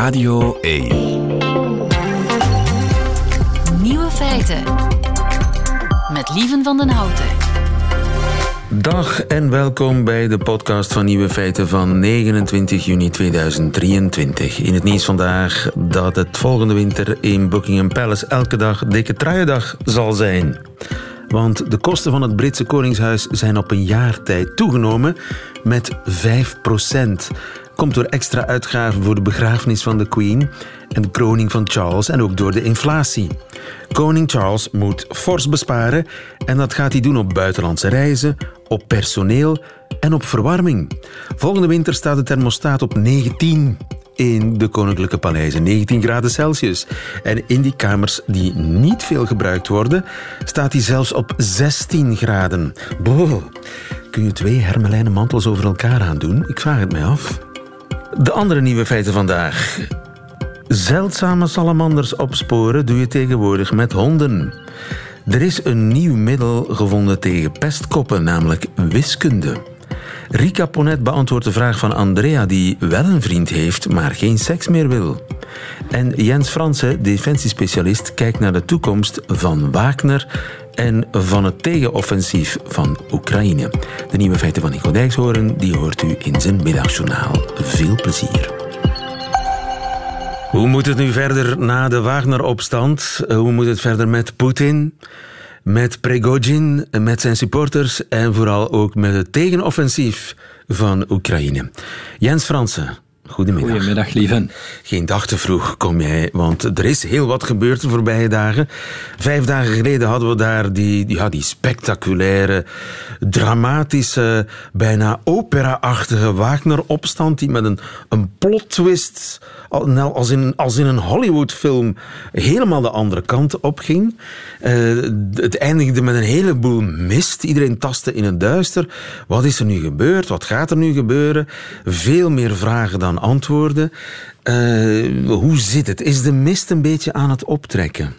Radio 1. Nieuwe feiten. Met Lieven van den Houten. Dag en welkom bij de podcast van Nieuwe Feiten van 29 juni 2023. In het nieuws vandaag dat het volgende winter in Buckingham Palace elke dag dikke truiendag zal zijn. Want de kosten van het Britse Koningshuis zijn op een jaar tijd toegenomen met 5 Komt door extra uitgaven voor de begrafenis van de Queen en de kroning van Charles en ook door de inflatie. Koning Charles moet fors besparen en dat gaat hij doen op buitenlandse reizen, op personeel en op verwarming. Volgende winter staat de thermostaat op 19 in de koninklijke paleizen, 19 graden Celsius. En in die kamers die niet veel gebruikt worden, staat hij zelfs op 16 graden. Boh, kun je twee hermelijnen mantels over elkaar aandoen? Ik vraag het mij af. De andere nieuwe feiten vandaag. Zeldzame salamanders opsporen doe je tegenwoordig met honden. Er is een nieuw middel gevonden tegen pestkoppen, namelijk wiskunde. Rika Ponet beantwoordt de vraag van Andrea, die wel een vriend heeft, maar geen seks meer wil. En Jens Franse, defensiespecialist, kijkt naar de toekomst van Wagner en van het tegenoffensief van Oekraïne. De nieuwe feiten van Nico Dijkshoorn, die hoort u in zijn middagjournaal. Veel plezier. Hoe moet het nu verder na de Wagner-opstand? Hoe moet het verder met Poetin? Met Prigozhin, met zijn supporters en vooral ook met het tegenoffensief van Oekraïne. Jens Fransen, Goedemiddag. Goedemiddag, lieven. Geen dag te vroeg kom jij, want er is heel wat gebeurd de voorbije dagen. Vijf dagen geleden hadden we daar die, ja, die spectaculaire, dramatische, bijna opera-achtige Wagner-opstand die met een, een plot twist, als in, als in een Hollywood-film, helemaal de andere kant opging. Uh, het eindigde met een heleboel mist. Iedereen tastte in het duister. Wat is er nu gebeurd? Wat gaat er nu gebeuren? Veel meer vragen dan antwoorden. Uh, hoe zit het? Is de mist een beetje aan het optrekken?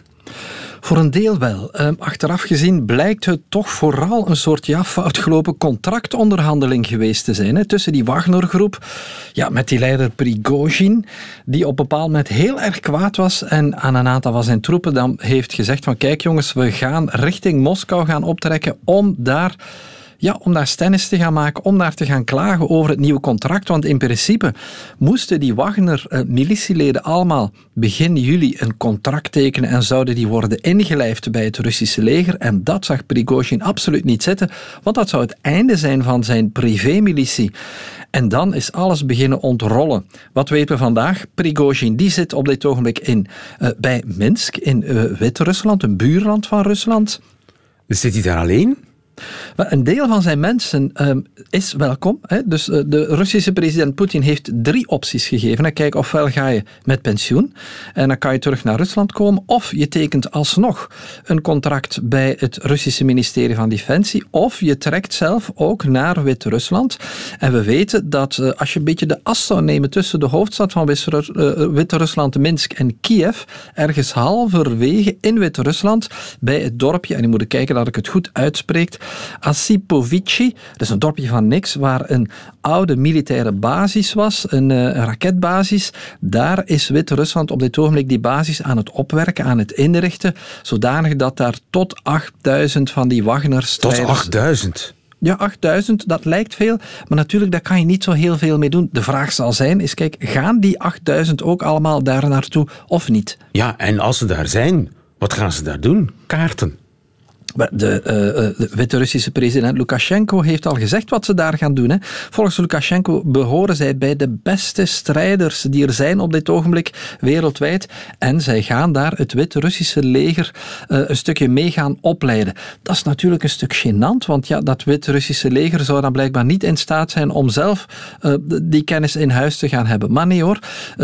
Voor een deel wel. Ehm, achteraf gezien blijkt het toch vooral een soort ja, foutgelopen contractonderhandeling geweest te zijn. Hè, tussen die Wagner-groep, ja, met die leider Prigozhin, die op een bepaald moment heel erg kwaad was en aan een aantal van zijn troepen dan heeft gezegd van kijk jongens, we gaan richting Moskou gaan optrekken om daar ja, om daar stennis te gaan maken, om daar te gaan klagen over het nieuwe contract. Want in principe moesten die Wagner-militieleden allemaal begin juli een contract tekenen en zouden die worden ingelijfd bij het Russische leger. En dat zag Prigozhin absoluut niet zitten, want dat zou het einde zijn van zijn privémilitie. En dan is alles beginnen ontrollen. Wat weten we vandaag? Prigozhin die zit op dit ogenblik in, uh, bij Minsk in uh, Wit-Rusland, een buurland van Rusland. Zit hij daar alleen? Een deel van zijn mensen ehm, is welkom. Hè? Dus eh, de Russische president Poetin heeft drie opties gegeven. Kijk, ofwel ga je met pensioen en dan kan je terug naar Rusland komen, of je tekent alsnog een contract bij het Russische ministerie van Defensie, of je trekt zelf ook naar Wit-Rusland. En we weten dat uh, als je een beetje de as zou nemen tussen de hoofdstad van eh, Wit-Rusland, Minsk en Kiev, ergens halverwege in Wit-Rusland, bij het dorpje, en je moet kijken dat ik het goed uitspreek, Asipovici. Dat is een dorpje van niks, waar een oude militaire basis was, een, uh, een raketbasis. Daar is Wit-Rusland op dit ogenblik die basis aan het opwerken, aan het inrichten, zodanig dat daar tot 8000 van die Wagner-strijders... Tot 8000? Ja, 8000, dat lijkt veel, maar natuurlijk, daar kan je niet zo heel veel mee doen. De vraag zal zijn, is kijk, gaan die 8000 ook allemaal daar naartoe of niet? Ja, en als ze daar zijn, wat gaan ze daar doen? Kaarten. De, uh, de Wit-Russische president Lukashenko heeft al gezegd wat ze daar gaan doen. Hè. Volgens Lukashenko behoren zij bij de beste strijders die er zijn op dit ogenblik wereldwijd. En zij gaan daar het Wit-Russische leger uh, een stukje mee gaan opleiden. Dat is natuurlijk een stuk gênant, want ja, dat Wit-Russische leger zou dan blijkbaar niet in staat zijn om zelf die kennis in huis te gaan hebben. Maar nee hoor,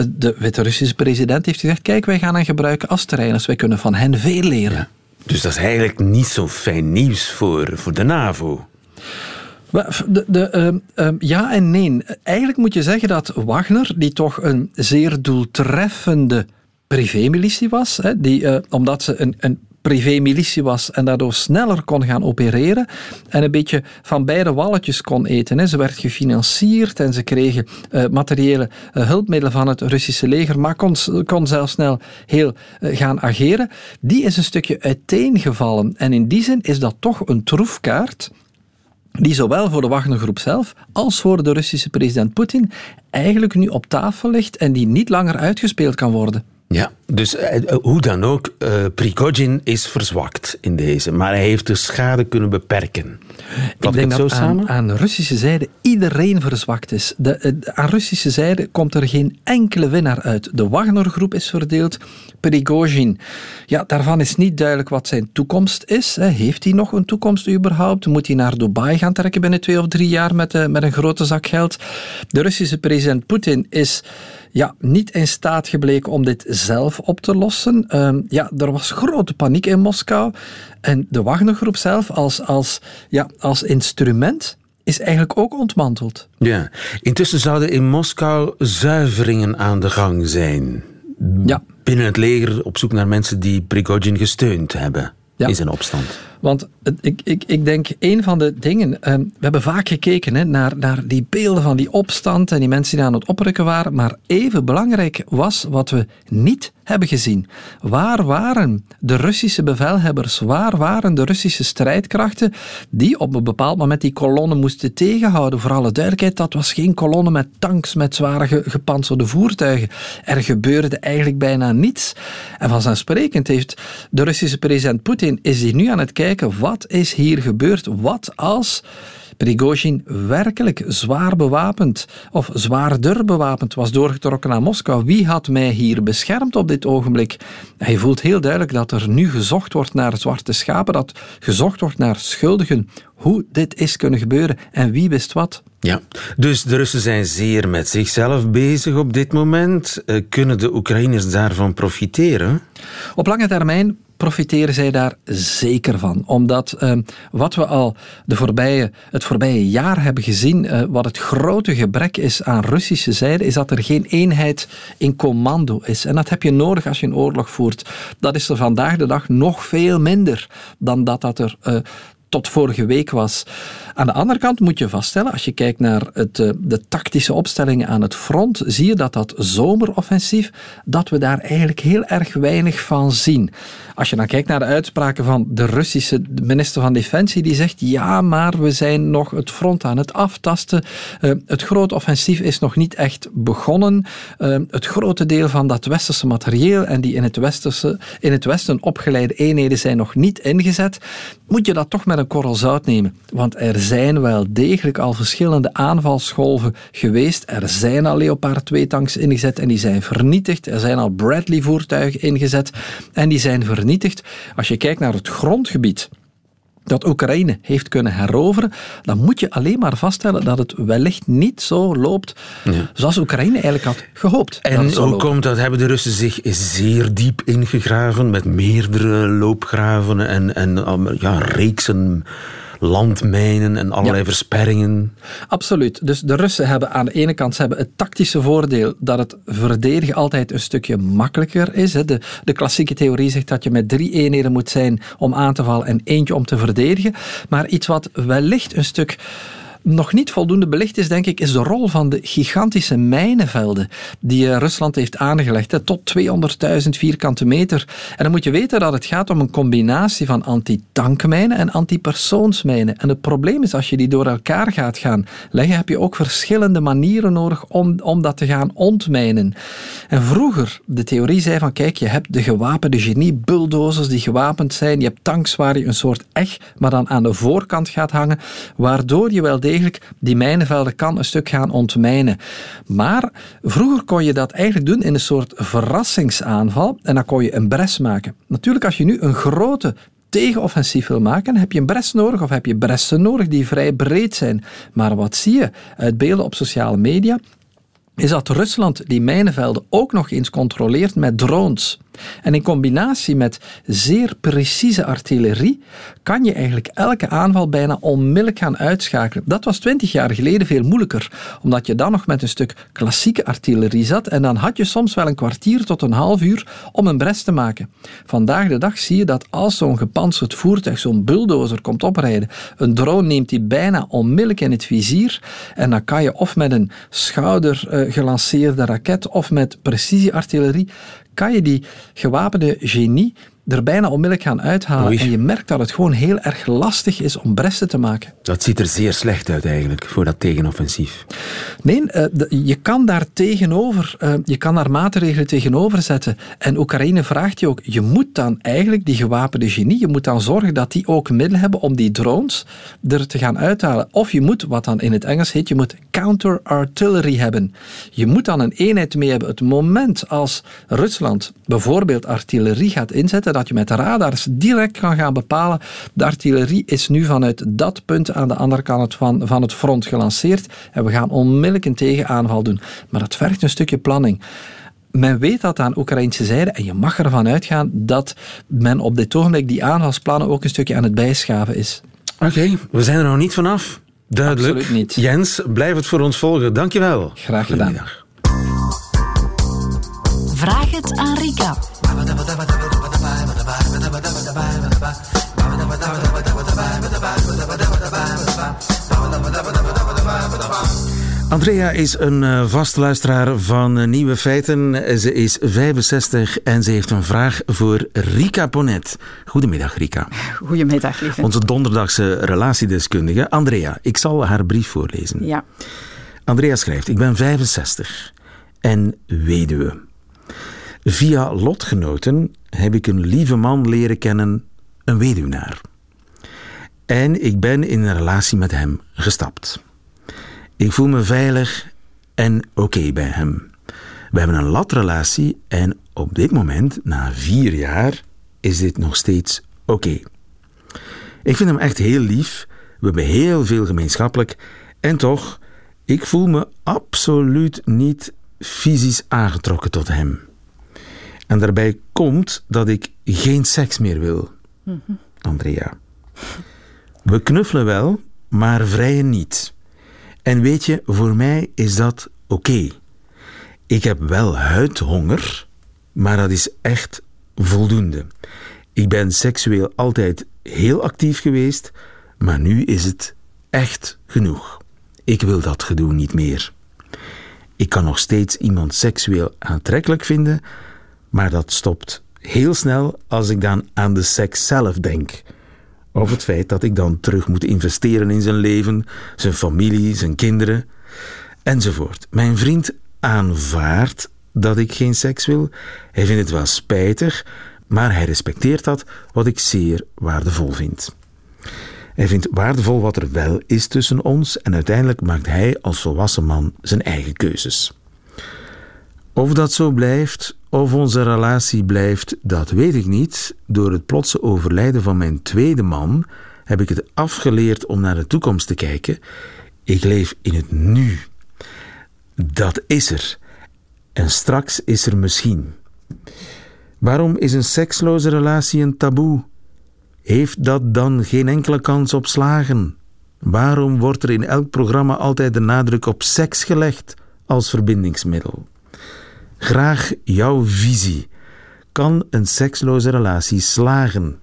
de Wit-Russische president heeft gezegd, kijk, wij gaan hen gebruiken als trainers. Wij kunnen van hen veel leren. Dus dat is eigenlijk niet zo fijn nieuws voor, voor de NAVO. De, de, uh, ja en nee. Eigenlijk moet je zeggen dat Wagner, die toch een zeer doeltreffende privémilitie was, hè, die, uh, omdat ze een, een privé-militie was en daardoor sneller kon gaan opereren en een beetje van beide walletjes kon eten. Ze werd gefinancierd en ze kregen uh, materiële uh, hulpmiddelen van het Russische leger, maar kon, kon zelfs snel heel uh, gaan ageren. Die is een stukje uiteengevallen en in die zin is dat toch een troefkaart die zowel voor de Wagnergroep zelf als voor de Russische president Poetin eigenlijk nu op tafel ligt en die niet langer uitgespeeld kan worden. Ja, dus eh, hoe dan ook, uh, Prigozhin is verzwakt in deze, maar hij heeft de schade kunnen beperken. Vat ik denk dat aan, aan, Russische zijde iedereen verzwakt is. De, aan Russische zijde komt er geen enkele winnaar uit. De Wagnergroep is verdeeld, Prigozhin, ja, daarvan is niet duidelijk wat zijn toekomst is. Heeft hij nog een toekomst überhaupt? Moet hij naar Dubai gaan trekken binnen twee of drie jaar met, eh, met een grote zak geld? De Russische president Poetin is ja, niet in staat gebleken om dit zelf op te lossen. Uh, ja, er was grote paniek in Moskou. En de Wagnergroep zelf als, als, ja, als instrument is eigenlijk ook ontmanteld. Ja, intussen zouden in Moskou zuiveringen aan de gang zijn. Ja. Binnen het leger op zoek naar mensen die Prigozhin gesteund hebben ja. in zijn opstand. Want ik, ik, ik denk, een van de dingen. Ehm, we hebben vaak gekeken naar, naar die beelden van die opstand en die mensen die aan het oprukken waren. Maar even belangrijk was wat we niet hebben gezien. Waar waren de Russische bevelhebbers? Waar waren de Russische strijdkrachten die op een bepaald moment die kolonnen moesten tegenhouden? Voor alle duidelijkheid, dat was geen kolonne met tanks, met zware gepantserde voertuigen. Er gebeurde eigenlijk bijna niets. En vanzelfsprekend heeft de Russische president Poetin is hij nu aan het kijken, wat is hier gebeurd? Wat als Prigozhin werkelijk zwaar bewapend of zwaarder bewapend was doorgetrokken naar Moskou. Wie had mij hier beschermd op dit ogenblik? Hij voelt heel duidelijk dat er nu gezocht wordt naar zwarte schapen, dat gezocht wordt naar schuldigen. Hoe dit is kunnen gebeuren en wie wist wat. Ja, dus de Russen zijn zeer met zichzelf bezig op dit moment. Eh, kunnen de Oekraïners daarvan profiteren? Op lange termijn profiteren zij daar zeker van. Omdat uh, wat we al de voorbije, het voorbije jaar hebben gezien, uh, wat het grote gebrek is aan Russische zijde, is dat er geen eenheid in commando is. En dat heb je nodig als je een oorlog voert. Dat is er vandaag de dag nog veel minder dan dat dat er uh, tot vorige week was. Aan de andere kant moet je vaststellen, als je kijkt naar het, eh, de tactische opstellingen aan het front, zie je dat dat zomeroffensief, dat we daar eigenlijk heel erg weinig van zien. Als je dan kijkt naar de uitspraken van de Russische minister van Defensie, die zegt ja, maar we zijn nog het front aan het aftasten. Uh, het grote offensief is nog niet echt begonnen. Uh, het grote deel van dat westerse materieel en die in het, westerse, in het westen opgeleide eenheden zijn nog niet ingezet. Moet je dat toch met een korrel zout nemen? Want er zijn wel degelijk al verschillende aanvalsgolven geweest. Er zijn al Leopard 2 tanks ingezet en die zijn vernietigd. Er zijn al Bradley voertuigen ingezet en die zijn vernietigd. Als je kijkt naar het grondgebied dat Oekraïne heeft kunnen heroveren, dan moet je alleen maar vaststellen dat het wellicht niet zo loopt ja. zoals Oekraïne eigenlijk had gehoopt. En hoe komt dat? Hebben de Russen zich zeer diep ingegraven met meerdere loopgraven en, en ja, reeksen landmijnen en allerlei versperringen. Absoluut. Dus de Russen hebben aan de ene kant ze hebben het tactische voordeel dat het verdedigen altijd een stukje makkelijker is. De, de klassieke theorie zegt dat je met drie eenheden moet zijn om aan te vallen en eentje om te verdedigen. Maar iets wat wellicht een stuk nog niet voldoende belicht is, denk ik, is de rol van de gigantische mijnenvelden die eh, Rusland heeft aangelegd. Tot 200.000 vierkante meter. En dan moet je weten dat het gaat om een combinatie van anti-tankmijnen en anti-persoonsmijnen. En het probleem is, als je die door elkaar gaat gaan leggen, heb je ook verschillende manieren nodig om, om dat te gaan ontmijnen. En vroeger, de theorie zei van, kijk, je hebt de gewapende genie, bulldozers die gewapend zijn, je hebt tanks waar je een soort eg, maar dan aan de voorkant gaat hangen, waardoor je wel die mijnenvelden kan een stuk gaan ontmijnen. Maar vroeger kon je dat eigenlijk doen in een soort verrassingsaanval en dan kon je een bres maken. Natuurlijk, als je nu een grote tegenoffensief wil maken, heb je een bres nodig of heb je bressen nodig die vrij breed zijn. Maar wat zie je uit beelden op sociale media? Is dat Rusland die mijnenvelden ook nog eens controleert met drones. En in combinatie met zeer precieze artillerie kan je eigenlijk elke aanval bijna onmiddellijk gaan uitschakelen. Dat was twintig jaar geleden veel moeilijker, omdat je dan nog met een stuk klassieke artillerie zat en dan had je soms wel een kwartier tot een half uur om een bres te maken. Vandaag de dag zie je dat als zo'n gepantserd voertuig, zo'n bulldozer komt oprijden, een drone neemt die bijna onmiddellijk in het vizier en dan kan je of met een schouder gelanceerde raket of met precisieartillerie kan je die gewapende genie er bijna onmiddellijk gaan uithalen. En je merkt dat het gewoon heel erg lastig is om bresten te maken. Dat ziet er zeer slecht uit eigenlijk, voor dat tegenoffensief. Nee, uh, je kan daar tegenover, uh, je kan daar maatregelen tegenover zetten. En Oekraïne vraagt je ook, je moet dan eigenlijk die gewapende genie, je moet dan zorgen dat die ook middelen hebben om die drones er te gaan uithalen. Of je moet, wat dan in het Engels heet, je moet counter-artillery hebben. Je moet dan een eenheid mee hebben. Het moment als Rusland bijvoorbeeld artillerie gaat inzetten, dat je met radars direct kan gaan bepalen. De artillerie is nu vanuit dat punt aan de andere kant van, van het front gelanceerd en we gaan onmiddellijk een tegenaanval doen. Maar dat vergt een stukje planning. Men weet dat aan Oekraïnse zijde en je mag ervan uitgaan dat men op dit ogenblik die aanvalsplannen ook een stukje aan het bijschaven is. Oké, we zijn er nog niet vanaf. Duidelijk. Absoluut niet. Jens, blijf het voor ons volgen. Dankjewel. Graag gedaan. Vraag het aan Rika. Andrea is een uh, vaste luisteraar van uh, Nieuwe Feiten. Ze is 65 en ze heeft een vraag voor Rika Ponet. Goedemiddag, Rika. Goedemiddag, lieve. Onze donderdagse relatiedeskundige. Andrea, ik zal haar brief voorlezen. Ja. Andrea schrijft, ik ben 65 en weduwe. Via lotgenoten heb ik een lieve man leren kennen, een weduwnaar. En ik ben in een relatie met hem gestapt. Ik voel me veilig en oké bij hem. We hebben een latrelatie en op dit moment, na vier jaar, is dit nog steeds oké. Ik vind hem echt heel lief, we hebben heel veel gemeenschappelijk en toch, ik voel me absoluut niet fysisch aangetrokken tot hem. En daarbij komt dat ik geen seks meer wil. Andrea. We knuffelen wel, maar vrijen niet. En weet je, voor mij is dat oké. Ik heb wel huidhonger, maar dat is echt voldoende. Ik ben seksueel altijd heel actief geweest, maar nu is het echt genoeg. Ik wil dat gedoe niet meer. Ik kan nog steeds iemand seksueel aantrekkelijk vinden, maar dat stopt heel snel als ik dan aan de seks zelf denk. Of het feit dat ik dan terug moet investeren in zijn leven, zijn familie, zijn kinderen, enzovoort. Mijn vriend aanvaardt dat ik geen seks wil. Hij vindt het wel spijtig, maar hij respecteert dat, wat ik zeer waardevol vind. Hij vindt waardevol wat er wel is tussen ons en uiteindelijk maakt hij als volwassen man zijn eigen keuzes. Of dat zo blijft, of onze relatie blijft, dat weet ik niet. Door het plotse overlijden van mijn tweede man heb ik het afgeleerd om naar de toekomst te kijken. Ik leef in het nu. Dat is er. En straks is er misschien. Waarom is een seksloze relatie een taboe? Heeft dat dan geen enkele kans op slagen? Waarom wordt er in elk programma altijd de nadruk op seks gelegd als verbindingsmiddel? Graag jouw visie. Kan een seksloze relatie slagen?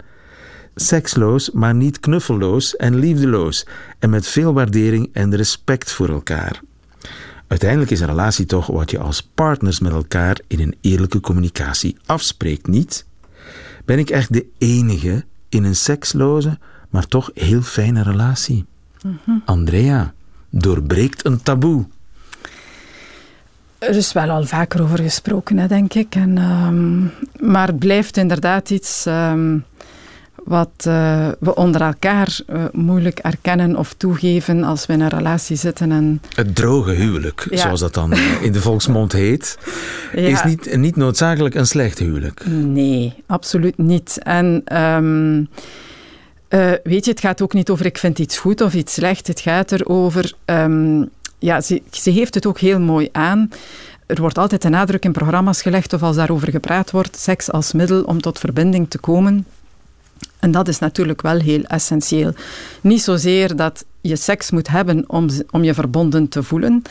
Seksloos, maar niet knuffelloos en liefdeloos en met veel waardering en respect voor elkaar. Uiteindelijk is een relatie toch wat je als partners met elkaar in een eerlijke communicatie afspreekt, niet? Ben ik echt de enige in een seksloze, maar toch heel fijne relatie? Andrea doorbreekt een taboe. Er is wel al vaker over gesproken, hè, denk ik. En, ehm, maar het blijft inderdaad iets ehm, wat uh, we onder elkaar uh, moeilijk erkennen of toegeven als we in een relatie zitten. En... Het droge huwelijk, Ja. zoals dat dan in de volksmond heet, Ja. is niet, niet noodzakelijk een slecht huwelijk. Nee, absoluut niet. En ehm, eh, weet je, het gaat ook niet over ik vind iets goed of iets slecht. Het gaat erover, ja, ze, ze heeft het ook heel mooi aan. er wordt altijd de nadruk in programma's gelegd of als daarover gepraat wordt, seks als middel om tot verbinding te komen. En dat is natuurlijk wel heel essentieel. Niet zozeer dat je seks moet hebben om, om je verbonden te voelen,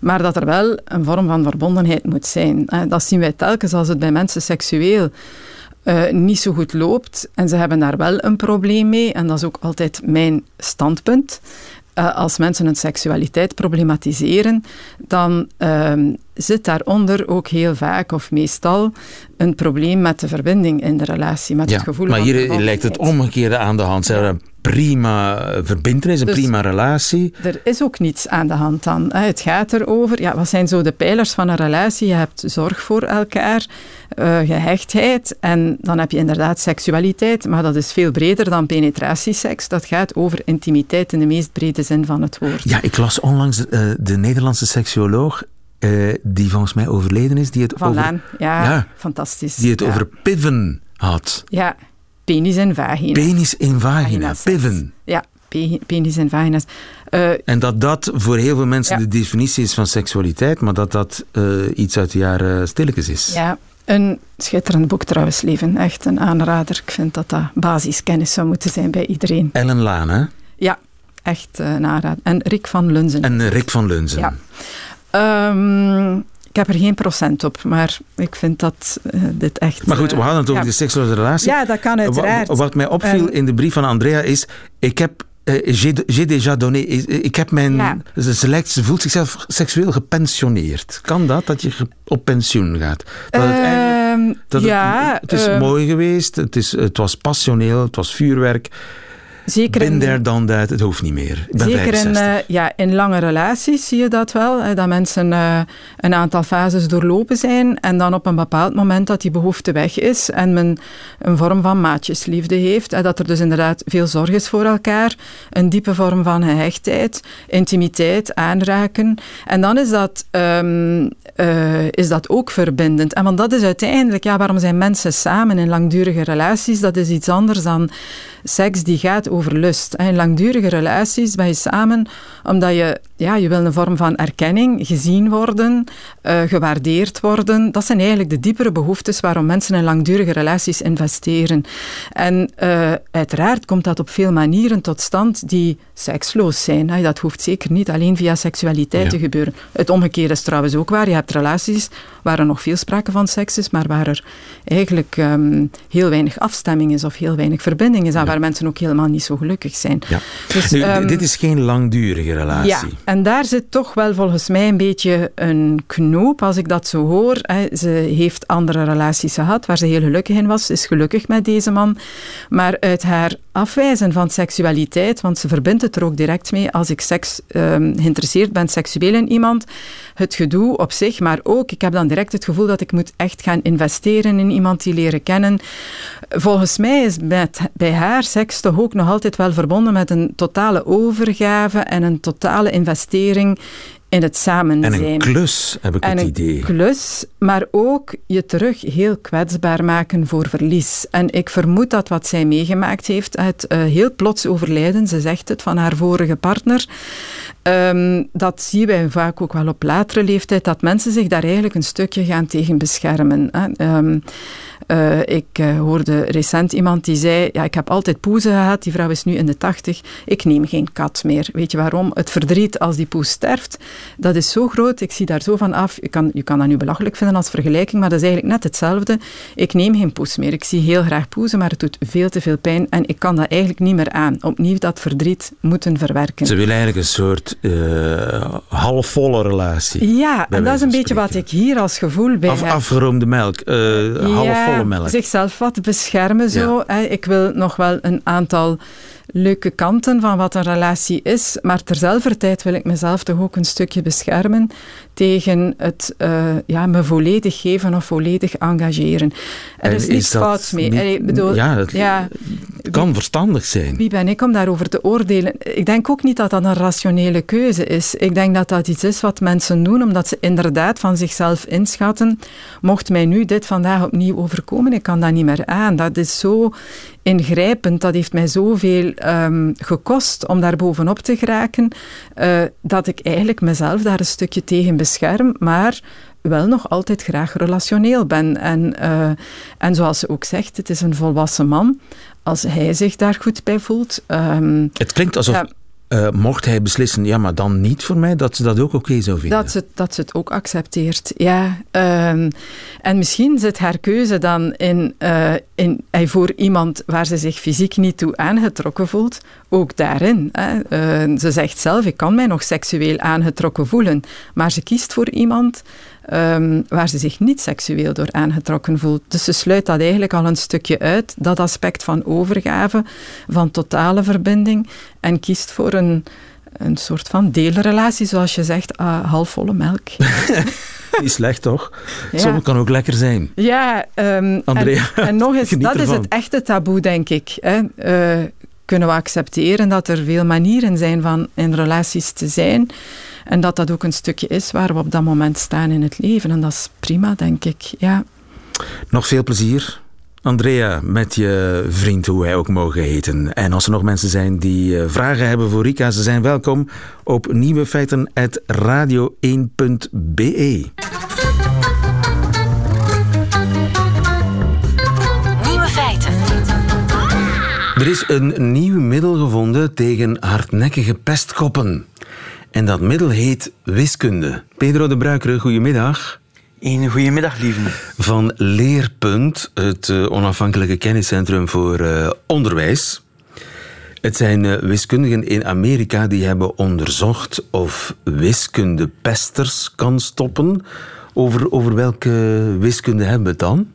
maar dat er wel een vorm van verbondenheid moet zijn. Dat zien wij telkens als het bij mensen seksueel uh, niet zo goed loopt en ze hebben daar wel een probleem mee. En dat is ook altijd mijn standpunt. Uh, als mensen hun seksualiteit problematiseren, dan uh, zit daaronder ook heel vaak of meestal een probleem met de verbinding in de relatie, met ja, het gevoel maar van hier lijkt het omgekeerde aan de hand. Ze prima verbindenis, een Dus prima relatie. Er is ook niets aan de hand dan. Het gaat erover, ja, wat zijn zo de pijlers van een relatie? Je hebt zorg voor elkaar, eh, gehechtheid en dan heb je inderdaad seksualiteit, maar dat is veel breder dan penetratieseks. Dat gaat over intimiteit in de meest brede zin van het woord. Ja, ik las onlangs eh, de Nederlandse seksuoloog eh, die volgens mij overleden is, die het Van over, Laan, ja, Ja. fantastisch. die het ja. over piven had. Ja, penis en vagina. Penis in vagina, piven. Ja, pe- penis en vagina's. Eh, En dat dat voor heel veel mensen Ja. de definitie is van seksualiteit, maar dat dat eh, iets uit de jaren stilletjes is. ja, een schitterend boek trouwens, Leven. Echt een aanrader. Ik vind dat dat basiskennis zou moeten zijn bij iedereen. Ellen Laan, hè? Ja, echt een aanrader. En Rick van Lunzen. En Rick van Lunzen. Ja. Ehm, ik heb er geen procent op, maar ik vind dat eh, dit echt... Maar goed, eh, we hadden het over ja. de seksuele relatie. Ja, dat kan uiteraard. Wa- Wat mij opviel in de brief van Andrea is, ik heb eh, j'ai déjà donné, ik heb mijn, Ja. ze, ze lijkt, ze voelt zichzelf seksueel gepensioneerd. Kan dat, dat je op pensioen gaat? Dat het eigenlijk- Ehm, dat het- ja, het, is ehm, mooi geweest, het, is, het was passioneel, het was vuurwerk. Zeker in- there, dan that, het hoeft niet meer. Zeker in, 65. eh, ja, in lange relaties zie je dat wel. hè, dat mensen eh, een aantal fases doorlopen zijn en dan op een bepaald moment dat die behoefte weg is en men een vorm van maatjesliefde heeft. Hè, dat er dus inderdaad veel zorg is voor elkaar, een diepe vorm van gehechtheid, intimiteit, aanraken. En dan is dat, ehm, eh, is dat ook verbindend. En want dat is uiteindelijk, ja, waarom zijn mensen samen in langdurige relaties? Dat is iets anders dan seks die gaat over lust. In langdurige relaties ben je samen omdat je, ja, je wil een vorm van erkenning, gezien worden, eh, gewaardeerd worden. Dat zijn eigenlijk de diepere behoeftes waarom mensen in langdurige relaties investeren. En eh, uiteraard komt dat op veel manieren tot stand die seksloos zijn. Dat hoeft zeker niet alleen via seksualiteit Ja. te gebeuren. Het omgekeerde is trouwens ook waar. Je hebt relaties waar er nog veel sprake van seks is, maar waar er eigenlijk ehm, heel weinig afstemming is of heel weinig verbinding is en waar mensen ook helemaal niet zo gelukkig zijn. Ja. Dus, Nu, ehm, dit is geen langdurige relatie. ja, en daar zit toch wel volgens mij een beetje een knoop als ik dat zo hoor. Hè. Ze heeft andere relaties gehad waar ze heel gelukkig in was. Ze is gelukkig met deze man. Maar uit haar afwijzen van seksualiteit, want ze verbindt het er ook direct mee als ik seks, ehm, geïnteresseerd ben seksueel in iemand, het gedoe op zich, maar ook, ik heb dan direct het gevoel dat ik moet echt gaan investeren in iemand die leren kennen. Volgens mij is met, bij haar seks toch ook nog altijd wel verbonden met een totale overgave en een totale investering in het samen En zijn. een klus, heb ik En het een idee. klus, maar ook je terug heel kwetsbaar maken voor verlies. En ik vermoed dat wat zij meegemaakt heeft, het eh, heel plots overlijden, ze zegt het, van haar vorige partner, ehm, dat zien wij vaak ook wel op latere leeftijd, dat mensen zich daar eigenlijk een stukje gaan tegen beschermen. Hè. Ehm, eh, ik eh, hoorde recent iemand die zei, ja, ik heb altijd poezen gehad, die vrouw is nu in de tachtig, ik neem geen kat meer. Weet je waarom? Het verdriet als die poes sterft, dat is zo groot, ik zie daar zo van af. Je kan, je kan dat nu belachelijk vinden als vergelijking, maar dat is eigenlijk net hetzelfde. Ik neem geen poes meer. Ik zie heel graag poezen, maar het doet veel te veel pijn en ik kan dat eigenlijk niet meer aan. Opnieuw dat verdriet moeten verwerken. Ze wil eigenlijk een soort eh, halfvolle relatie. Ja, en dat is een beetje wat ik hier als gevoel bij Af, heb. afgeroomde melk, eh halfvolle melk. zichzelf wat beschermen zo. Ik wil nog wel een aantal leuke kanten van wat een relatie is, maar terzelfde tijd wil ik mezelf toch ook een stukje beschermen tegen het eh, ja, me volledig geven of volledig engageren. Er En is niets fouts mee. niet- bedoel, ja, het- ja, kan verstandig zijn. wie ben ik om daarover te oordelen? Ik denk ook niet dat dat een rationele keuze is. Ik denk dat dat iets is wat mensen doen omdat ze inderdaad van zichzelf inschatten. Mocht mij nu dit vandaag opnieuw overkomen, ik kan dat niet meer aan. Dat is zo ingrijpend, dat heeft mij zoveel ehm, gekost om daar bovenop te geraken, eh, dat ik eigenlijk mezelf daar een stukje tegen bescherm. Maar wel nog altijd graag relationeel ben. En, uh, en zoals ze ook zegt, het is een volwassen man. Als hij zich daar goed bij voelt. Um, het klinkt alsof. Ja, uh, mocht hij beslissen, ja, maar dan niet voor mij, dat ze dat ook oké zou vinden. Dat ze, dat ze het ook accepteert, ja. Uh, en misschien zit haar keuze dan in, uh, in, voor iemand waar ze zich fysiek niet toe aangetrokken voelt, ook daarin. Hè. ze zegt zelf, ik kan mij nog seksueel aangetrokken voelen, maar ze kiest voor iemand um, waar ze zich niet seksueel door aangetrokken voelt. Dus ze sluit dat eigenlijk al een stukje uit, dat aspect van overgave, van totale verbinding, en kiest voor een, een soort van deelrelatie, zoals je zegt, uh, halfvolle melk. Niet slecht, toch? Ja. Soms kan ook lekker zijn. Ja, um, Andrea, en, en, nog eens, dat is het echte taboe, denk ik. Hè. Uh, kunnen we accepteren dat er veel manieren zijn van in relaties te zijn. En dat dat ook een stukje is waar we op dat moment staan in het leven. En dat is prima, denk ik. Ja. Nog veel plezier. Andrea, met je vriend, hoe wij ook mogen heten. En als er nog mensen zijn die eh, vragen hebben voor Rika, ze zijn welkom op nieuwefeiten.radio1.be. Er is een nieuw middel gevonden tegen hardnekkige pestkoppen. En dat middel heet wiskunde. Pedro de Bruikere, goedemiddag. Een goedemiddag, lieve. Van Leerpunt, het uh, onafhankelijke kenniscentrum voor uh, onderwijs. Het zijn uh, wiskundigen in Amerika die hebben onderzocht of wiskunde pesters kan stoppen. Over, over welke wiskunde hebben we het dan?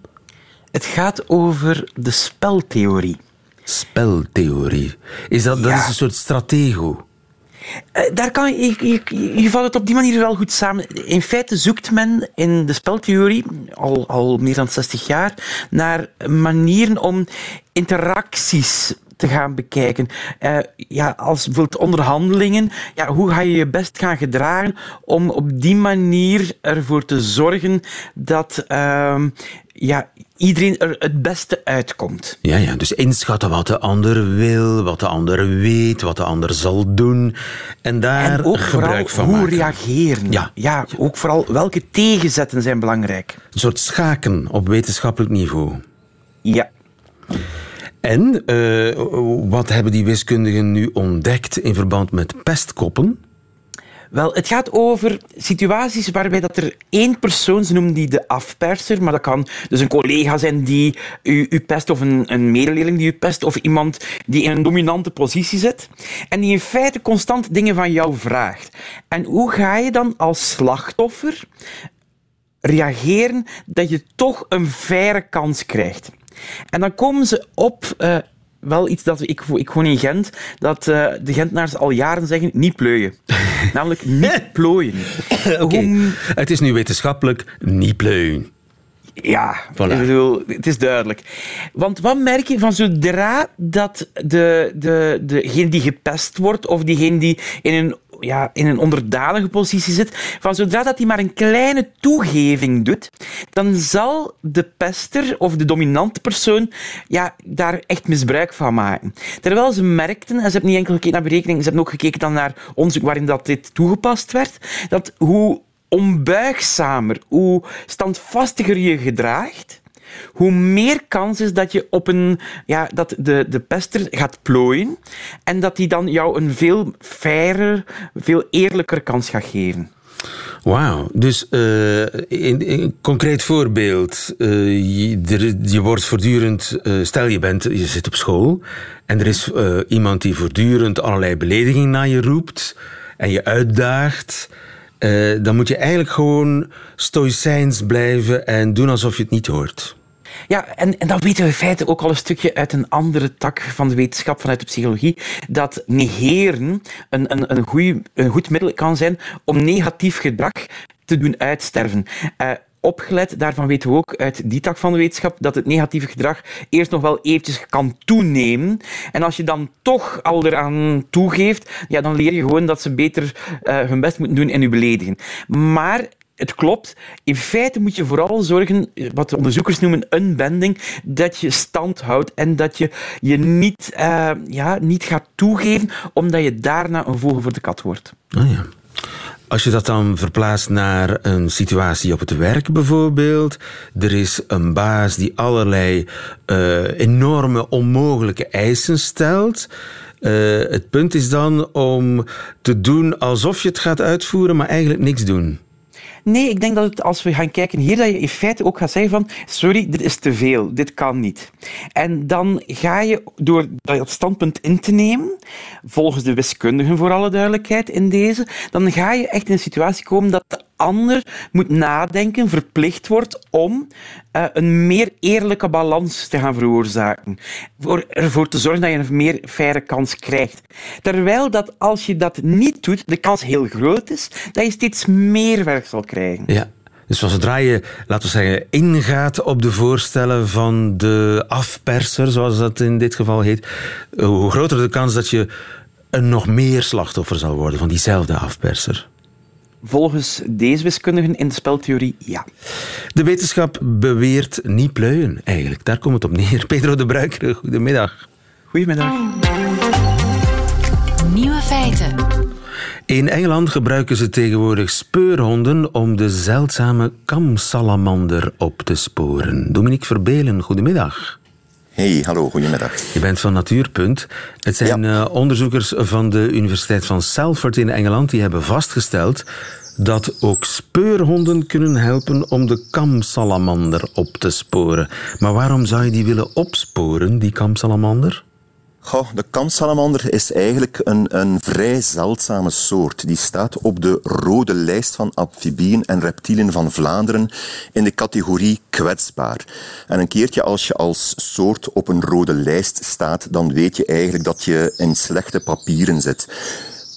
Het gaat over de speltheorie. Speltheorie. Is dat, dat is een soort stratego? Uh, daar kan je, je, je, valt het op die manier wel goed samen. In feite zoekt men in de speltheorie, al, al meer dan 60 jaar, naar manieren om interacties te gaan bekijken. Uh, ja, als bijvoorbeeld onderhandelingen, ja, hoe ga je je best gaan gedragen om op die manier ervoor te zorgen dat uh, ja, iedereen er het beste uitkomt. Ja, ja, dus inschatten wat de ander wil, wat de ander weet, wat de ander zal doen. En daar en ook gebruik van hoe reageren. Ja. ja, ook vooral welke tegenzetten zijn belangrijk. Een soort schaken op wetenschappelijk niveau. Ja. En uh, wat hebben die wiskundigen nu ontdekt in verband met pestkoppen? Wel, het gaat over situaties waarbij dat er één persoon, ze noemen die de afperser, maar dat kan dus een collega zijn die u, u pest, of een, een medeleerling die u pest, of iemand die in een dominante positie zit, en die in feite constant dingen van jou vraagt. En hoe ga je dan als slachtoffer reageren dat je toch een faire kans krijgt? En dan komen ze op uh, wel iets dat ik, ik woon in Gent, dat uh, de Gentenaars al jaren zeggen, niet plooien. Namelijk niet plooien. Oké, het is nu wetenschappelijk niet plooien. Ja, voilà. ik bedoel, het is duidelijk. Want wat merk je van zodra dat de, de, degene die gepest wordt, of diegene die in een ja, in een onderdanige positie zit, van zodra dat hij maar een kleine toegeving doet, dan zal de pester of de dominante persoon ja, daar echt misbruik van maken. Terwijl ze merkten, en ze hebben niet enkel gekeken naar berekening, ze hebben ook gekeken dan naar onderzoek waarin dat dit toegepast werd, dat hoe onbuigzamer, hoe standvastiger je gedraagt, hoe meer kans is dat je op een, ja, dat de, de pester gaat plooien en dat die dan jou een veel fairer, veel eerlijker kans gaat geven. Wauw, dus uh, in, concreet voorbeeld. Uh, je, je, wordt voortdurend, uh, stel je, bent, je zit op school en er is iemand die voortdurend allerlei beledigingen naar je roept en je uitdaagt. Dan moet je eigenlijk gewoon stoïcijns blijven en doen alsof je het niet hoort. Ja, en, en dat weten we in feite ook al een stukje uit een andere tak van de wetenschap, vanuit de psychologie, dat negeren een, een, een, goeie, een goed middel kan zijn om negatief gedrag te doen uitsterven. Uh, opgelet. Daarvan weten we ook uit die tak van de wetenschap dat het negatieve gedrag eerst nog wel eventjes kan toenemen. En als je dan toch al eraan toegeeft, ja, dan leer je gewoon dat ze beter uh, hun best moeten doen en je beledigen. Maar het klopt. In feite moet je vooral zorgen, wat de onderzoekers noemen een bending, dat je stand houdt en dat je je niet, uh, ja, niet gaat toegeven omdat je daarna een vogel voor de kat wordt. Ah ja. Als je dat dan verplaatst naar een situatie op het werk bijvoorbeeld. Er is een baas die allerlei uh, enorme onmogelijke eisen stelt. Uh, het punt is dan om te doen alsof je het gaat uitvoeren, maar eigenlijk niks doen. Nee, ik denk dat het, als we gaan kijken hier, dat je in feite ook gaat zeggen van sorry, dit is te veel, dit kan niet. En dan ga je door dat standpunt in te nemen, volgens de wiskundigen voor alle duidelijkheid in deze, dan ga je echt in een situatie komen dat ander moet nadenken, verplicht wordt om uh, een meer eerlijke balans te gaan veroorzaken. Voor ervoor te zorgen dat je een meer faire kans krijgt. Terwijl dat als je dat niet doet, de kans heel groot is dat je steeds meer werk zal krijgen. Ja. Dus zodra je, laten we zeggen, ingaat op de voorstellen van de afperser, zoals dat in dit geval heet, hoe groter de kans dat je een nog meer slachtoffer zal worden van diezelfde afperser. Volgens deze wiskundigen in de speltheorie, ja. De wetenschap beweert niet pluien, eigenlijk. Daar komt het op neer. Pedro de Bruiker, goedemiddag. Goedemiddag. Nieuwe feiten. In Engeland gebruiken ze tegenwoordig speurhonden om de zeldzame kamsalamander op te sporen. Dominique Verbelen, goedemiddag. Hey, hallo, goedemiddag. Je bent van Natuurpunt. Het zijn eh, onderzoekers van de Universiteit van Salford in Engeland die hebben vastgesteld dat ook speurhonden kunnen helpen om de kamsalamander op te sporen. Maar waarom zou je die willen opsporen, die kamsalamander? Goh, de kamsalamander is eigenlijk een, een vrij zeldzame soort. Die staat op de rode lijst van amfibieën en reptielen van Vlaanderen in de categorie kwetsbaar. En een keertje als je als soort op een rode lijst staat, dan weet je eigenlijk dat je in slechte papieren zit.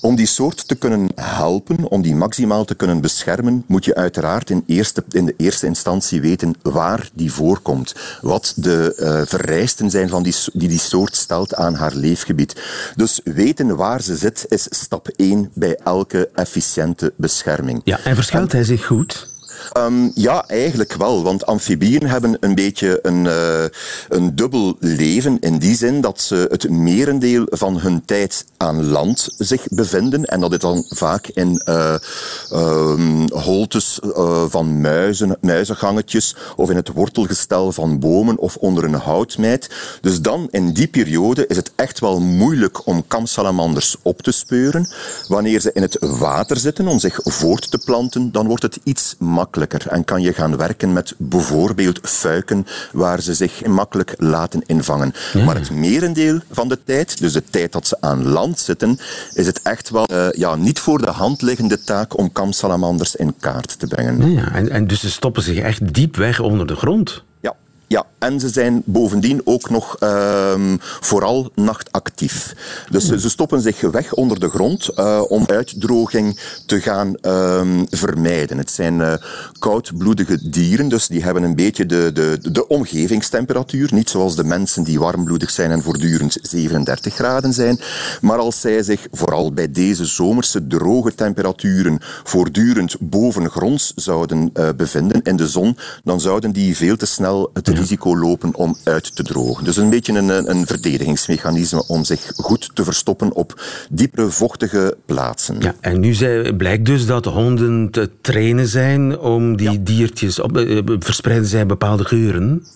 Om die soort te kunnen helpen, om die maximaal te kunnen beschermen, moet je uiteraard in, eerste, in de eerste instantie weten waar die voorkomt. Wat de uh, vereisten zijn van die, die die soort stelt aan haar leefgebied. Dus weten waar ze zit is stap 1 bij elke efficiënte bescherming. Ja, en verschuilt hij zich goed? Um, ja, eigenlijk wel. Want amfibieën hebben een beetje een, uh, een dubbel leven. In die zin dat ze het merendeel van hun tijd aan land zich bevinden. En dat is dan vaak in uh, um, holtes uh, van muizen, muizengangetjes. Of in het wortelgestel van bomen of onder een houtmijt. Dus dan in die periode is het echt wel moeilijk om kamsalamanders op te speuren. Wanneer ze in het water zitten om zich voort te planten, dan wordt het iets makkelijker en kan je gaan werken met bijvoorbeeld fuiken waar ze zich makkelijk laten invangen. Maar het merendeel van de tijd, dus de tijd dat ze aan land zitten, is het echt wel uh, ja, niet voor de hand liggende taak om kamsalamanders in kaart te brengen. Ja, en, en dus ze stoppen zich echt diep weg onder de grond. Ja, en ze zijn bovendien ook nog um, vooral nachtactief. Dus ze stoppen zich weg onder de grond uh, om uitdroging te gaan um, vermijden. Het zijn uh, koudbloedige dieren, dus die hebben een beetje de, de, de omgevingstemperatuur. Niet zoals de mensen die warmbloedig zijn en voortdurend 37 graden zijn. Maar als zij zich, vooral bij deze zomerse droge temperaturen, voortdurend bovengronds zouden uh, bevinden in de zon, dan zouden die veel te snel het risico lopen om uit te drogen. Dus een beetje een, een verdedigingsmechanisme om zich goed te verstoppen op diepere, vochtige plaatsen. Ja, en nu blijkt dus dat honden te trainen zijn om die diertjes op, uh, verspreiden zij bepaalde geuren.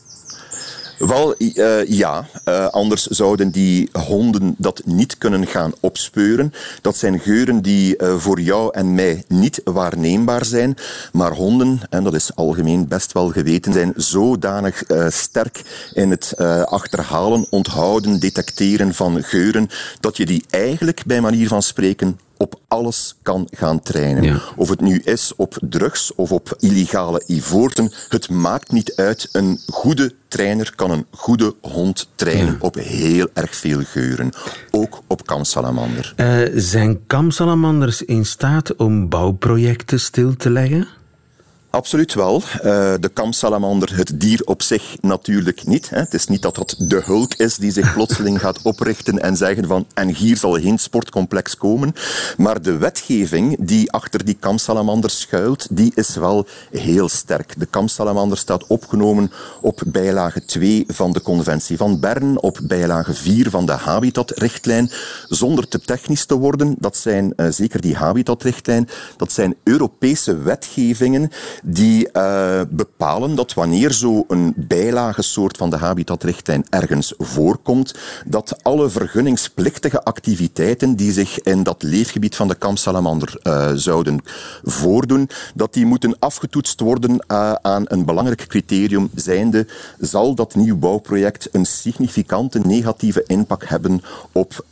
Wel, uh, ja. Uh, anders zouden die honden dat niet kunnen gaan opspeuren. Dat zijn geuren die uh, voor jou en mij niet waarneembaar zijn. Maar honden, en dat is algemeen best wel geweten, zijn zodanig sterk in het achterhalen, onthouden, detecteren van geuren, dat je die eigenlijk bij manier van spreken op alles kan gaan trainen. Of het nu is op drugs of op illegale ivoorten, het maakt niet uit. Een goede trainer kan een goede hond trainen op heel erg veel geuren. Ook op kamsalamander. Uh, zijn kamsalamanders in staat om bouwprojecten stil te leggen? Absoluut wel. Uh, de kamsalamander, het dier op zich natuurlijk niet. Het is niet dat dat de hulk is die zich plotseling gaat oprichten en zeggen van en hier zal geen sportcomplex komen. Maar de wetgeving die achter die kamsalamander schuilt, die is wel heel sterk. De kamsalamander staat opgenomen op bijlage 2 van de conventie van Bern, op bijlage 4 van de habitatrichtlijn. Zonder te technisch te worden, dat zijn uh, zeker die habitatrichtlijn, dat zijn Europese wetgevingen die uh, bepalen dat wanneer zo'n bijlagesoort van de habitatrichtlijn ergens voorkomt, dat alle vergunningsplichtige activiteiten die zich in dat leefgebied van de kampsalamander uh, zouden voordoen, dat die moeten afgetoetst worden uh, aan een belangrijk criterium zijnde, zal dat nieuw bouwproject een significante negatieve impact hebben op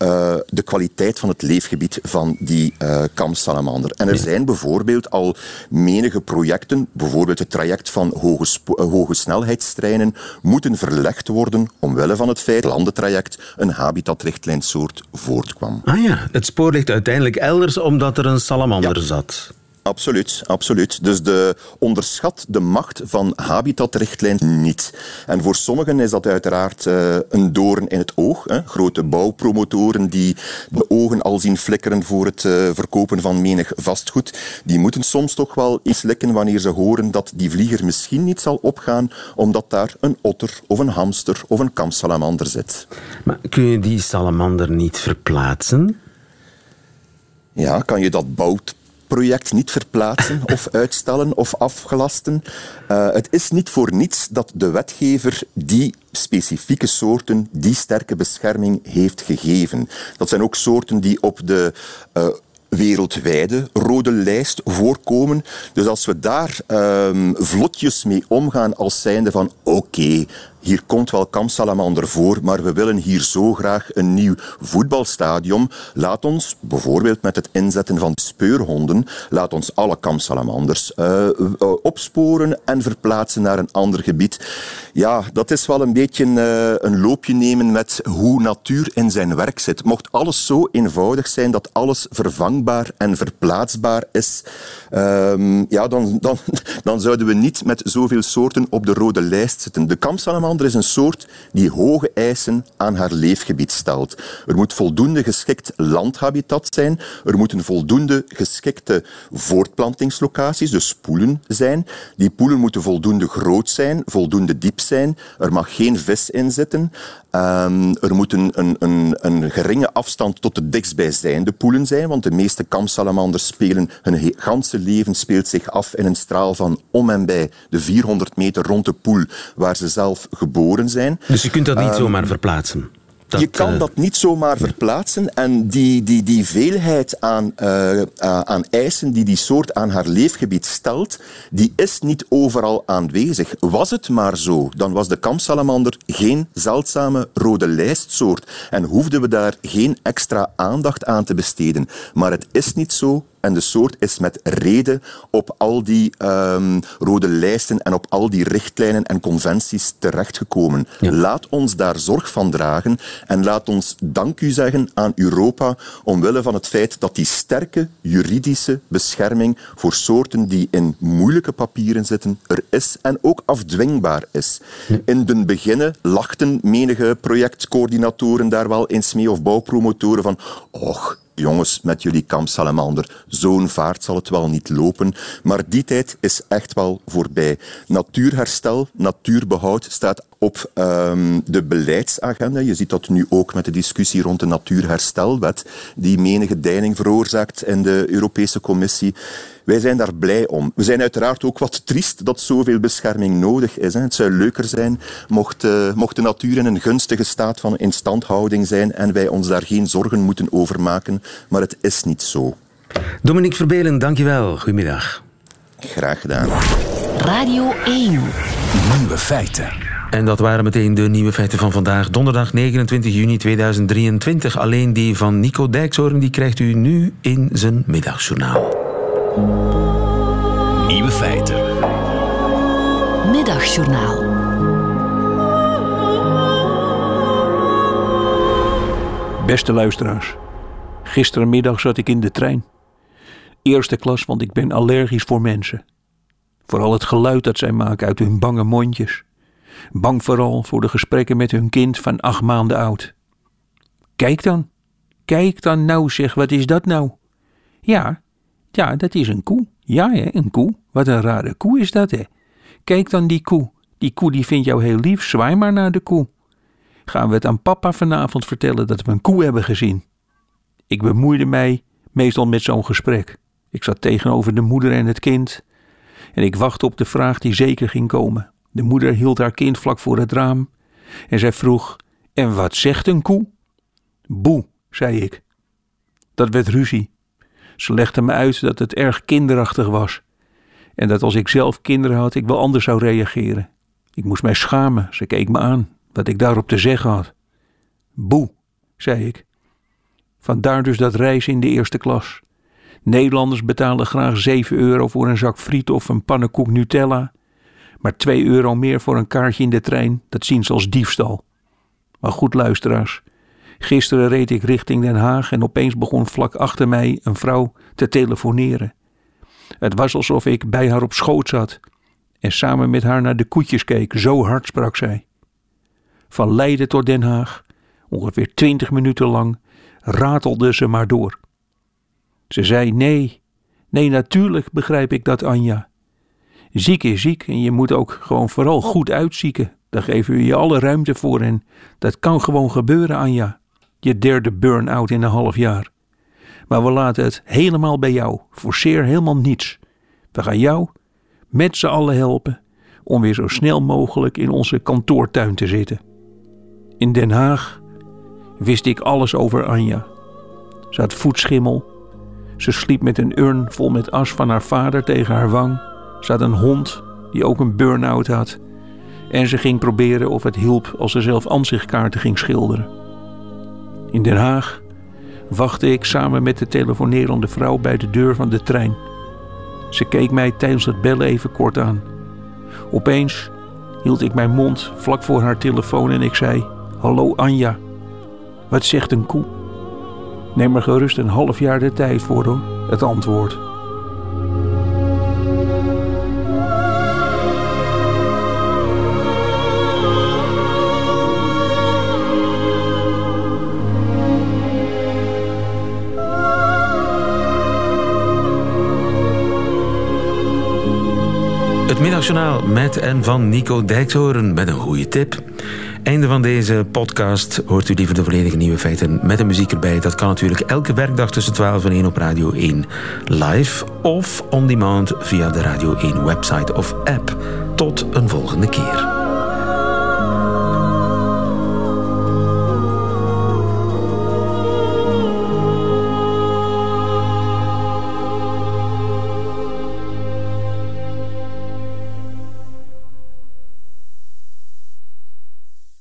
de kwaliteit van het leefgebied van die kampsalamander. En er zijn bijvoorbeeld al menige projecten bijvoorbeeld het traject van hoge, eh, hoge snelheidstreinen, moeten verlegd worden omwille van het feit dat het landentraject een habitatrichtlijnsoort voortkwam. Ah ja, het spoor ligt uiteindelijk elders omdat er een salamander zat. Absoluut, absoluut. Dus de, onderschat de macht van habitatrichtlijn niet. En voor sommigen is dat uiteraard uh, een doorn in het oog. Hè. Grote bouwpromotoren die de ogen al zien flikkeren voor het uh, verkopen van menig vastgoed, die moeten soms toch wel iets likken wanneer ze horen dat die vlieger misschien niet zal opgaan omdat daar een otter of een hamster of een kamsalamander zit. Maar kun je die salamander niet verplaatsen? Ja, kan je dat bout project niet verplaatsen of uitstellen of afgelasten. Uh, het is niet voor niets dat de wetgever die specifieke soorten die sterke bescherming heeft gegeven. Dat zijn ook soorten die op de uh, wereldwijde rode lijst voorkomen. Dus als we daar um, vlotjes mee omgaan als zijnde van oké, hier komt wel kampsalamander voor, maar we willen hier zo graag een nieuw voetbalstadion. Laat ons, bijvoorbeeld met het inzetten van speurhonden, laat ons alle kampsalamanders uh, opsporen en verplaatsen naar een ander gebied. Ja, dat is wel een beetje uh, een loopje nemen met hoe natuur in zijn werk zit. Mocht alles zo eenvoudig zijn dat alles vervangbaar en verplaatsbaar is, um, ja, dan, dan, dan zouden we niet met zoveel soorten op de rode lijst zitten. De kampsalamander salamander is een soort die hoge eisen aan haar leefgebied stelt. Er moet voldoende geschikt landhabitat zijn. Er moeten voldoende geschikte voortplantingslocaties, dus poelen, zijn. Die poelen moeten voldoende groot zijn, voldoende diep zijn. Er mag geen vis in zitten. Um, er moet een, een, een, geringe afstand tot de dichtstbijzijnde poelen zijn, want de meeste kamsalamanders spelen hun ganse leven speelt zich af in een straal van om en bij de 400 meter rond de poel waar ze zelf geboren zijn. Dus je kunt dat niet um, zomaar verplaatsen? Dat, je kan uh... dat niet zomaar verplaatsen. En die, die, die veelheid aan, uh, uh, aan eisen die die soort aan haar leefgebied stelt, die is niet overal aanwezig. Was het maar zo, dan was de kamsalamander geen zeldzame rode lijstsoort en hoefden we daar geen extra aandacht aan te besteden. Maar het is niet zo. En de soort is met reden op al die um, rode lijsten en op al die richtlijnen en conventies terechtgekomen. Ja. Laat ons daar zorg van dragen en laat ons dank u zeggen aan Europa omwille van het feit dat die sterke juridische bescherming voor soorten die in moeilijke papieren zitten er is en ook afdwingbaar is. Ja. In den beginnen lachten menige projectcoördinatoren daar wel eens mee of bouwpromotoren van och, jongens, met jullie kampsalamander, zo'n vaart zal het wel niet lopen. Maar die tijd is echt wel voorbij. Natuurherstel, natuurbehoud staat op um, de beleidsagenda. Je ziet dat nu ook met de discussie rond de natuurherstelwet, die menige deining veroorzaakt in de Europese Commissie. Wij zijn daar blij om. We zijn uiteraard ook wat triest dat zoveel bescherming nodig is. Hè. Het zou leuker zijn mocht, uh, mocht de natuur in een gunstige staat van instandhouding zijn en wij ons daar geen zorgen moeten over maken. Maar het is niet zo. Dominique Verbelen, dankjewel. Goedemiddag. Graag gedaan. Radio 1. Nieuwe feiten. En dat waren meteen de nieuwe feiten van vandaag, donderdag 29 juni 2023. Alleen die van Nico Dijkshoorn die krijgt u nu in zijn middagjournaal. Nieuwe feiten. Middagjournaal. Beste luisteraars, gisterenmiddag zat ik in de trein. Eerste klas, want ik ben allergisch voor mensen. Vooral het geluid dat zij maken uit hun bange mondjes. Bang vooral voor de gesprekken met hun kind van acht maanden oud. Kijk dan, kijk dan nou zeg, wat is dat nou? Ja, ja, dat is een koe. Ja, hè, een koe. Wat een rare koe is dat, hè? Kijk dan die koe. Die koe die vindt jou heel lief. Zwaai maar naar de koe. Gaan we het aan papa vanavond vertellen dat we een koe hebben gezien? Ik bemoeide mij meestal met zo'n gesprek. Ik zat tegenover de moeder en het kind. En ik wachtte op de vraag die zeker ging komen. De moeder hield haar kind vlak voor het raam. En zij vroeg: En wat zegt een koe? Boe, zei ik. Dat werd ruzie. Ze legde me uit dat het erg kinderachtig was. En dat als ik zelf kinderen had, ik wel anders zou reageren. Ik moest mij schamen. Ze keek me aan, wat ik daarop te zeggen had. Boe, zei ik. Vandaar dus dat reizen in de eerste klas. Nederlanders betalen graag 7 euro voor een zak friet of een pannenkoek Nutella. Maar 2 euro meer voor een kaartje in de trein, dat zien ze als diefstal. Maar goed, luisteraars. Gisteren reed ik richting Den Haag en opeens begon vlak achter mij een vrouw te telefoneren. Het was alsof ik bij haar op schoot zat en samen met haar naar de koetjes keek, zo hard sprak zij. Van Leiden tot Den Haag, ongeveer twintig minuten lang, ratelde ze maar door. Ze zei: Nee, nee, natuurlijk begrijp ik dat, Anja. Ziek is ziek en je moet ook gewoon vooral goed uitzieken. Daar geven we je alle ruimte voor en dat kan gewoon gebeuren, Anja. Je derde burn-out in een half jaar. Maar we laten het helemaal bij jou. Forceer helemaal niets. We gaan jou met z'n allen helpen om weer zo snel mogelijk in onze kantoortuin te zitten. In Den Haag wist ik alles over Anja. Ze had voetschimmel. Ze sliep met een urn vol met as van haar vader tegen haar wang. Had een hond die ook een burn-out had. En ze ging proberen of het hielp als ze zelf ansichtkaarten ging schilderen. In Den Haag wachtte ik samen met de telefonerende vrouw bij de deur van de trein. Ze keek mij tijdens het bellen even kort aan. Opeens hield ik mijn mond vlak voor haar telefoon en ik zei: Hallo Anja, wat zegt een koe? Neem er gerust een half jaar de tijd voor hoor, het antwoord. Middagjournaal met en van Nico Dijkshoorn met een goede tip. Einde van deze podcast hoort u liever de volledige nieuwe feiten met de muziek erbij. Dat kan natuurlijk elke werkdag tussen 12 en 1 op Radio 1 live of on demand via de Radio 1 website of app. Tot een volgende keer.